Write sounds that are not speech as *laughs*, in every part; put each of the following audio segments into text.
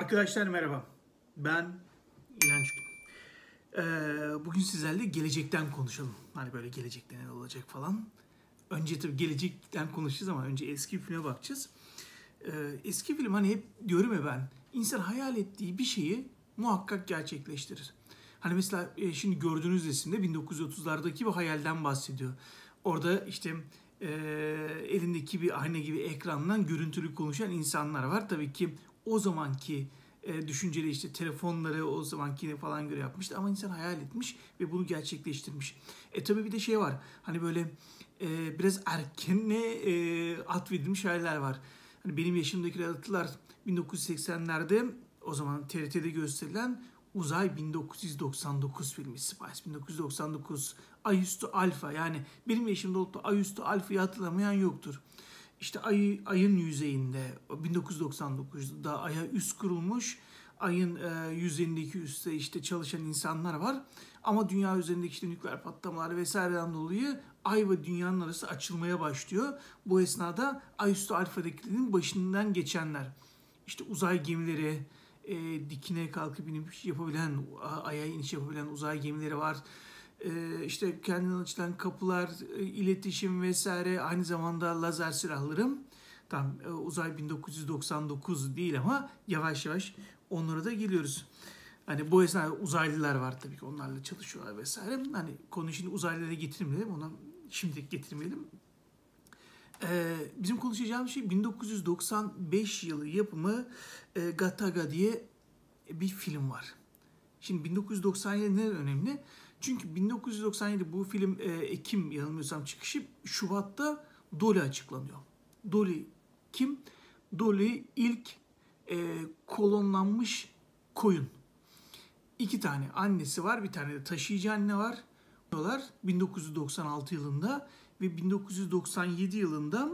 Arkadaşlar merhaba. Ben İnanç. Ee, bugün sizlerle gelecekten konuşalım. Hani böyle gelecekte ne olacak falan. Önce tabii gelecekten konuşacağız ama önce eski filme bakacağız. Ee, eski film hani hep diyorum ya ben. insan hayal ettiği bir şeyi muhakkak gerçekleştirir. Hani mesela e, şimdi gördüğünüz resimde 1930'lardaki bir hayalden bahsediyor. Orada işte e, elindeki bir ayna gibi ekrandan görüntülü konuşan insanlar var. Tabii ki o zamanki e, düşünceli işte telefonları o zamanki falan göre yapmıştı ama insan hayal etmiş ve bunu gerçekleştirmiş. E tabii bir de şey var hani böyle e, biraz erkene e, atfedilmiş hayaller var. Hani benim yaşımdaki hatırlar 1980'lerde o zaman TRT'de gösterilen Uzay 1999 filmi Spice 1999 Ayüstü Alfa yani benim yaşımda olup da Ayüstü Alfa'yı hatırlamayan yoktur. İşte ay, ayın yüzeyinde 1999'da aya üst kurulmuş. Ayın e, yüzeyindeki üstte işte çalışan insanlar var. Ama dünya üzerindeki işte nükleer patlamalar vesaireden dolayı ay ve dünyanın arası açılmaya başlıyor. Bu esnada ay üstü alfadakilerin başından geçenler. İşte uzay gemileri, e, dikine kalkıp inip yapabilen, aya iniş yapabilen uzay gemileri var işte kendinden açılan kapılar, e, iletişim vesaire aynı zamanda lazer silahlarım. Tam e, uzay 1999 değil ama yavaş yavaş onlara da geliyoruz. Hani bu esnada uzaylılar var tabii ki onlarla çalışıyorlar vesaire. Hani konu şimdi uzaylılara getirmeyelim ona şimdi getirmeyelim. Ee, bizim konuşacağımız şey 1995 yılı yapımı e, Gataga diye bir film var. Şimdi 1997 neden önemli? Çünkü 1997 bu film e, Ekim yanılmıyorsam çıkışı Şubat'ta Dolly açıklanıyor. Dolly kim? Dolly ilk e, kolonlanmış koyun. İki tane annesi var, bir tane de taşıyıcı anne var. 1996 yılında ve 1997 yılında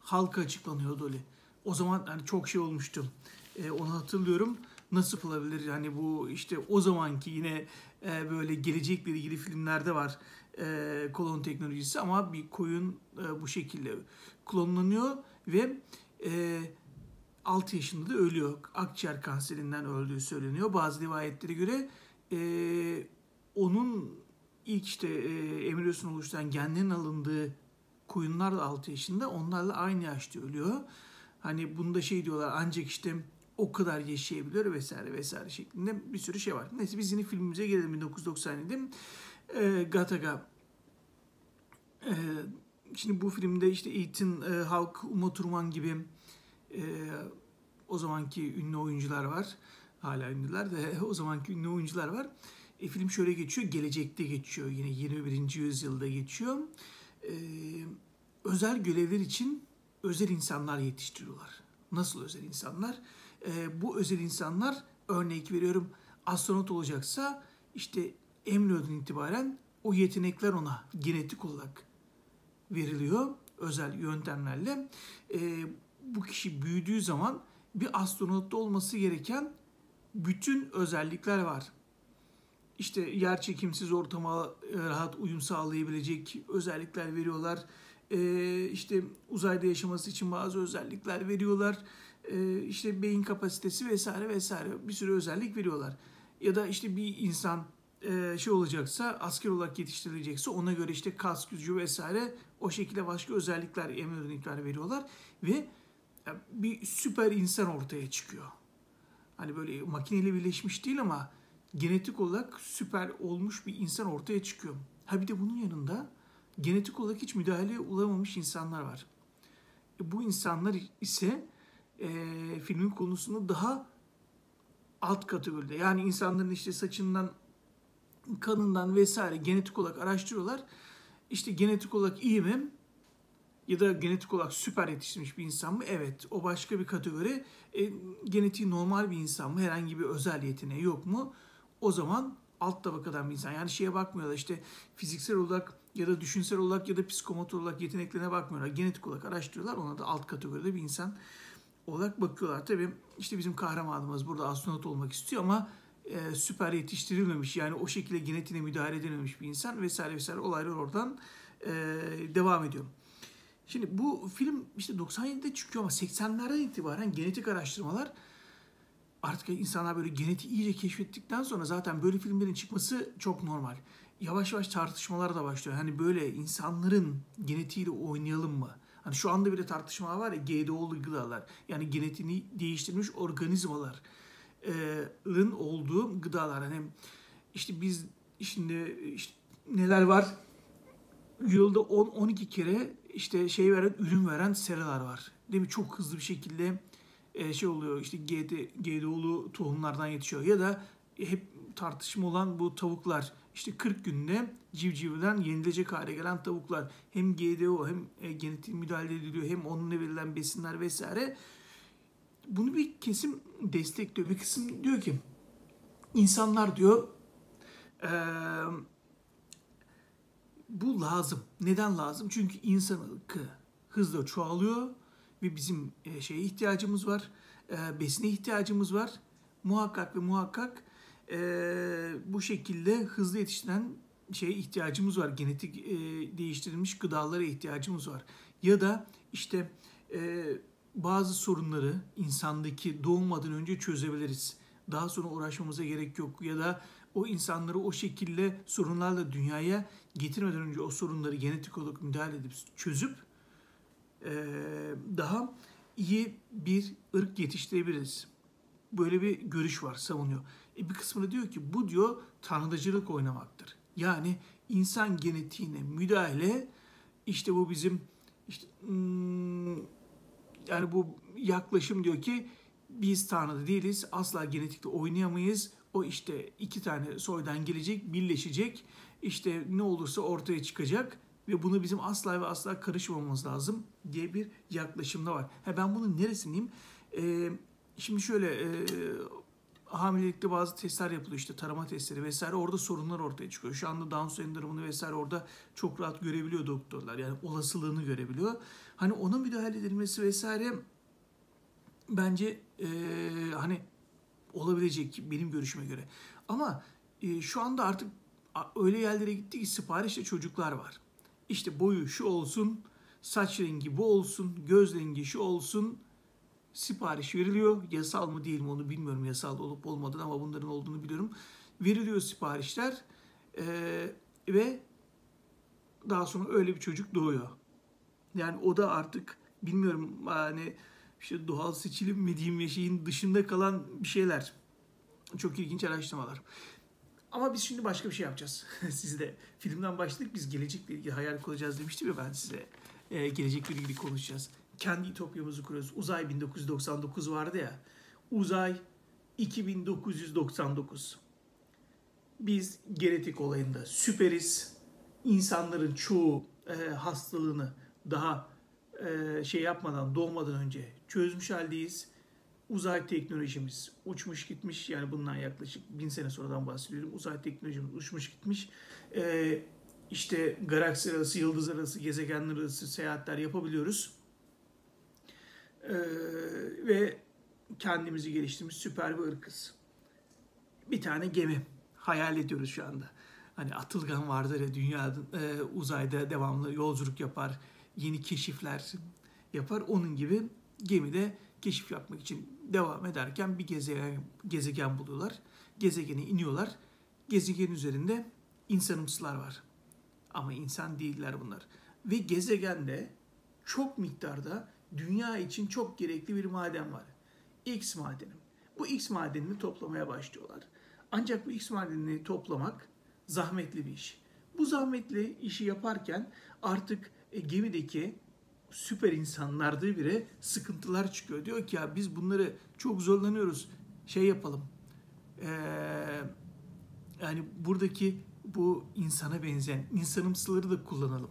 halka açıklanıyor Dolly. O zaman hani çok şey olmuştu. E, onu hatırlıyorum nasıl yapılabilir? Yani bu işte o zamanki yine e, böyle gelecekle ilgili filmlerde var e, klon teknolojisi ama bir koyun e, bu şekilde klonlanıyor ve e, 6 yaşında da ölüyor. Akciğer kanserinden öldüğü söyleniyor. Bazı rivayetlere göre e, onun ilk işte e, embriyosunu oluşturan genlerin alındığı koyunlar da 6 yaşında onlarla aynı yaşta ölüyor. Hani bunda şey diyorlar ancak işte o kadar yaşayabiliyor vesaire vesaire şeklinde bir sürü şey var. Neyse biz yine filmimize gelelim 1997. E, Gataga. E, şimdi bu filmde işte Ethan e, Hawke, Uma Thurman gibi e, o zamanki ünlü oyuncular var. Hala ünlüler de *laughs* o zamanki ünlü oyuncular var. E, film şöyle geçiyor, gelecekte geçiyor. Yine 21. yüzyılda geçiyor. E, özel görevler için özel insanlar yetiştiriyorlar. Nasıl özel insanlar? E, bu özel insanlar örnek veriyorum astronot olacaksa işte embriyodan itibaren o yetenekler ona genetik olarak veriliyor özel yöntemlerle. E, bu kişi büyüdüğü zaman bir astronotta olması gereken bütün özellikler var. İşte yer çekimsiz ortama rahat uyum sağlayabilecek özellikler veriyorlar. Ee, işte uzayda yaşaması için bazı özellikler veriyorlar e, işte beyin kapasitesi vesaire vesaire bir sürü özellik veriyorlar. Ya da işte bir insan e, şey olacaksa asker olarak yetiştirilecekse ona göre işte kas gücü vesaire o şekilde başka özellikler emir veriyorlar ve bir süper insan ortaya çıkıyor. Hani böyle makineyle birleşmiş değil ama genetik olarak süper olmuş bir insan ortaya çıkıyor. Ha bir de bunun yanında genetik olarak hiç müdahaleye ulaşamamış insanlar var. E bu insanlar ise e, filmin konusunu daha alt kategoride. Yani insanların işte saçından, kanından vesaire genetik olarak araştırıyorlar. İşte genetik olarak iyi mi? Ya da genetik olarak süper yetiştirmiş bir insan mı? Evet. O başka bir kategori. E, genetiği normal bir insan mı? Herhangi bir özel yeteneği yok mu? O zaman alt tabakadan bir insan. Yani şeye bakmıyorlar işte fiziksel olarak ya da düşünsel olarak ya da psikomotor olarak yeteneklerine bakmıyorlar. Genetik olarak araştırıyorlar. Ona da alt kategoride bir insan olarak bakıyorlar. Tabii işte bizim kahramanımız burada astronot olmak istiyor ama e, süper yetiştirilmemiş yani o şekilde genetiğine müdahale edilmemiş bir insan vesaire vesaire olaylar oradan e, devam ediyor. Şimdi bu film işte 97'de çıkıyor ama 80'lerden itibaren genetik araştırmalar artık insanlar böyle genetiği iyice keşfettikten sonra zaten böyle filmlerin çıkması çok normal. Yavaş yavaş tartışmalar da başlıyor. Hani böyle insanların genetiğiyle oynayalım mı? Hani şu anda bile tartışma var ya GDO'lu gıdalar. Yani genetiğini değiştirmiş organizmaların olduğu gıdalar. Hani işte biz şimdi işte neler var? Yılda 10-12 kere işte şey veren, ürün veren seralar var. Değil mi? Çok hızlı bir şekilde şey oluyor işte GD, GDO'lu tohumlardan yetişiyor. Ya da hep tartışma olan bu tavuklar işte 40 günde civcivden yenilecek hale gelen tavuklar hem GDO hem e, genetik müdahale ediliyor hem onunla verilen besinler vesaire. Bunu bir kesim destekliyor. Bir kısım diyor ki insanlar diyor e, bu lazım. Neden lazım? Çünkü insan ırkı hızla çoğalıyor ve bizim e, şeye ihtiyacımız var. E, besine ihtiyacımız var. Muhakkak ve muhakkak e, bu şekilde hızlı yetiştiren şeye ihtiyacımız var. Genetik e, değiştirilmiş gıdalara ihtiyacımız var. Ya da işte e, bazı sorunları insandaki doğmadan önce çözebiliriz. Daha sonra uğraşmamıza gerek yok. Ya da o insanları o şekilde sorunlarla dünyaya getirmeden önce o sorunları genetik olarak müdahale edip çözüp e, daha iyi bir ırk yetiştirebiliriz. Böyle bir görüş var, savunuyor. E bir kısmı da diyor ki bu diyor tanrıcılık oynamaktır. Yani insan genetiğine müdahale işte bu bizim işte hmm, yani bu yaklaşım diyor ki biz tanrı değiliz. Asla genetikte oynayamayız. O işte iki tane soydan gelecek, birleşecek. İşte ne olursa ortaya çıkacak ve bunu bizim asla ve asla karışmamamız lazım diye bir yaklaşımda var. Ha ben bunun neresindeyim? Ee, şimdi şöyle e, hamilelikte bazı testler yapılıyor işte tarama testleri vesaire orada sorunlar ortaya çıkıyor. Şu anda Down sendromunu vesaire orada çok rahat görebiliyor doktorlar. Yani olasılığını görebiliyor. Hani ona müdahale edilmesi vesaire bence e, hani olabilecek benim görüşüme göre. Ama e, şu anda artık öyle yerlere gitti ki siparişte çocuklar var. İşte boyu şu olsun, saç rengi bu olsun, göz rengi şu olsun, sipariş veriliyor. Yasal mı değil mi onu bilmiyorum yasal olup olmadığını ama bunların olduğunu biliyorum. Veriliyor siparişler ee, ve daha sonra öyle bir çocuk doğuyor. Yani o da artık bilmiyorum hani işte doğal seçilim mi diyeyim ya şeyin dışında kalan bir şeyler. Çok ilginç araştırmalar. Ama biz şimdi başka bir şey yapacağız. *laughs* Siz de filmden başladık biz gelecekle ilgili hayal kuracağız demiştim ya ben size. Ee, gelecekle ilgili konuşacağız kendi ütopyamızı kuruyoruz. Uzay 1999 vardı ya. Uzay 2999. Biz genetik olayında süperiz. İnsanların çoğu e, hastalığını daha e, şey yapmadan, doğmadan önce çözmüş haldeyiz. Uzay teknolojimiz uçmuş gitmiş. Yani bundan yaklaşık bin sene sonradan bahsediyorum. Uzay teknolojimiz uçmuş gitmiş. E, işte galaksi arası, yıldız arası, gezegenler arası seyahatler yapabiliyoruz ee, ve kendimizi geliştirmiş süper bir ırkız. Bir tane gemi hayal ediyoruz şu anda. Hani Atılgan vardır ya dünya e, uzayda devamlı yolculuk yapar, yeni keşifler yapar. Onun gibi gemide keşif yapmak için devam ederken bir gezegen, gezegen buluyorlar. Gezegene iniyorlar. Gezegen üzerinde insanımsılar var. Ama insan değiller bunlar. Ve gezegende çok miktarda dünya için çok gerekli bir maden var. X madeni. Bu X madenini toplamaya başlıyorlar. Ancak bu X madenini toplamak zahmetli bir iş. Bu zahmetli işi yaparken artık e, gemideki süper insanlarda bile sıkıntılar çıkıyor. Diyor ki ya biz bunları çok zorlanıyoruz. Şey yapalım. Ee, yani buradaki bu insana benzeyen insanımsıları da kullanalım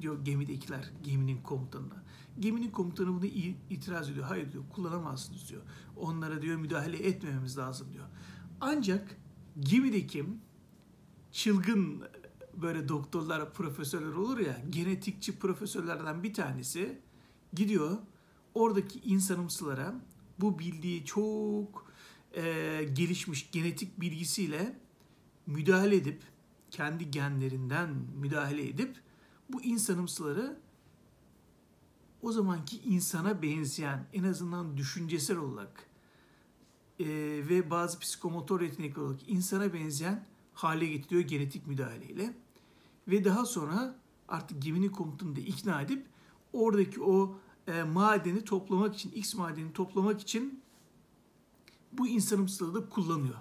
diyor gemidekiler geminin komutanına. Geminin komutanı bunu itiraz ediyor. Hayır diyor kullanamazsınız diyor. Onlara diyor müdahale etmememiz lazım diyor. Ancak gemideki çılgın böyle doktorlar, profesörler olur ya genetikçi profesörlerden bir tanesi gidiyor oradaki insanımsılara bu bildiği çok e, gelişmiş genetik bilgisiyle müdahale edip kendi genlerinden müdahale edip bu insanımsıları o zamanki insana benzeyen en azından düşüncesel olarak e, ve bazı psikomotor yetenekler olarak insana benzeyen hale getiriyor genetik müdahaleyle. Ve daha sonra artık geminin komutanını da ikna edip oradaki o e, madeni toplamak için, X madenini toplamak için bu insanımsıları da kullanıyor.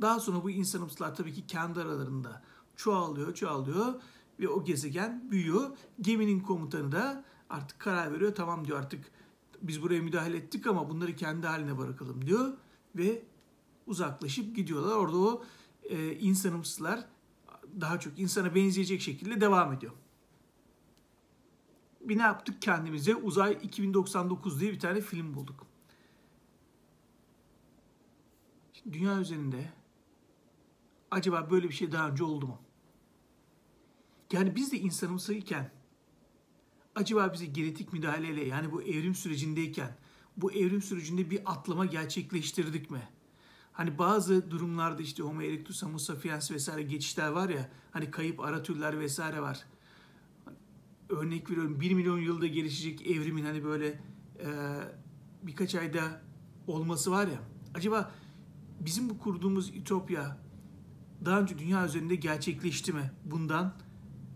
Daha sonra bu insanımsılar tabii ki kendi aralarında çoğalıyor, çoğalıyor ve o gezegen büyüyor. Geminin komutanı da artık karar veriyor. Tamam diyor artık biz buraya müdahale ettik ama bunları kendi haline bırakalım diyor ve uzaklaşıp gidiyorlar. Orada o e, insanımsılar daha çok insana benzeyecek şekilde devam ediyor. Bir ne yaptık kendimize? Uzay 2099 diye bir tane film bulduk. Şimdi dünya üzerinde acaba böyle bir şey daha önce oldu mu? Yani biz de insanımsıyken acaba bize genetik müdahaleyle yani bu evrim sürecindeyken bu evrim sürecinde bir atlama gerçekleştirdik mi? Hani bazı durumlarda işte Homo erectus, Homo sapiens vesaire geçişler var ya hani kayıp ara türler vesaire var. Örnek veriyorum 1 milyon yılda gelişecek evrimin hani böyle e, birkaç ayda olması var ya. Acaba bizim bu kurduğumuz ütopya daha önce dünya üzerinde gerçekleşti mi? Bundan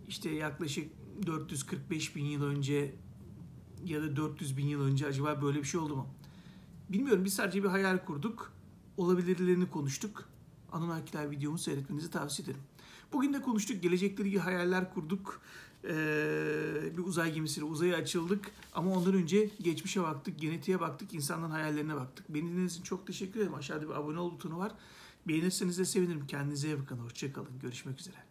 işte yaklaşık 445 bin yıl önce ya da 400 bin yıl önce acaba böyle bir şey oldu mu? Bilmiyorum biz sadece bir hayal kurduk. Olabilirlerini konuştuk. Anunnakiller videomu seyretmenizi tavsiye ederim. Bugün de konuştuk. Gelecekle ilgili hayaller kurduk. Ee, bir uzay gemisiyle uzaya açıldık. Ama ondan önce geçmişe baktık, genetiğe baktık, insanların hayallerine baktık. Beni dinlediğiniz için çok teşekkür ederim. Aşağıda bir abone ol butonu var. Beğenirseniz de sevinirim. Kendinize iyi bakın. Hoşçakalın. Görüşmek üzere.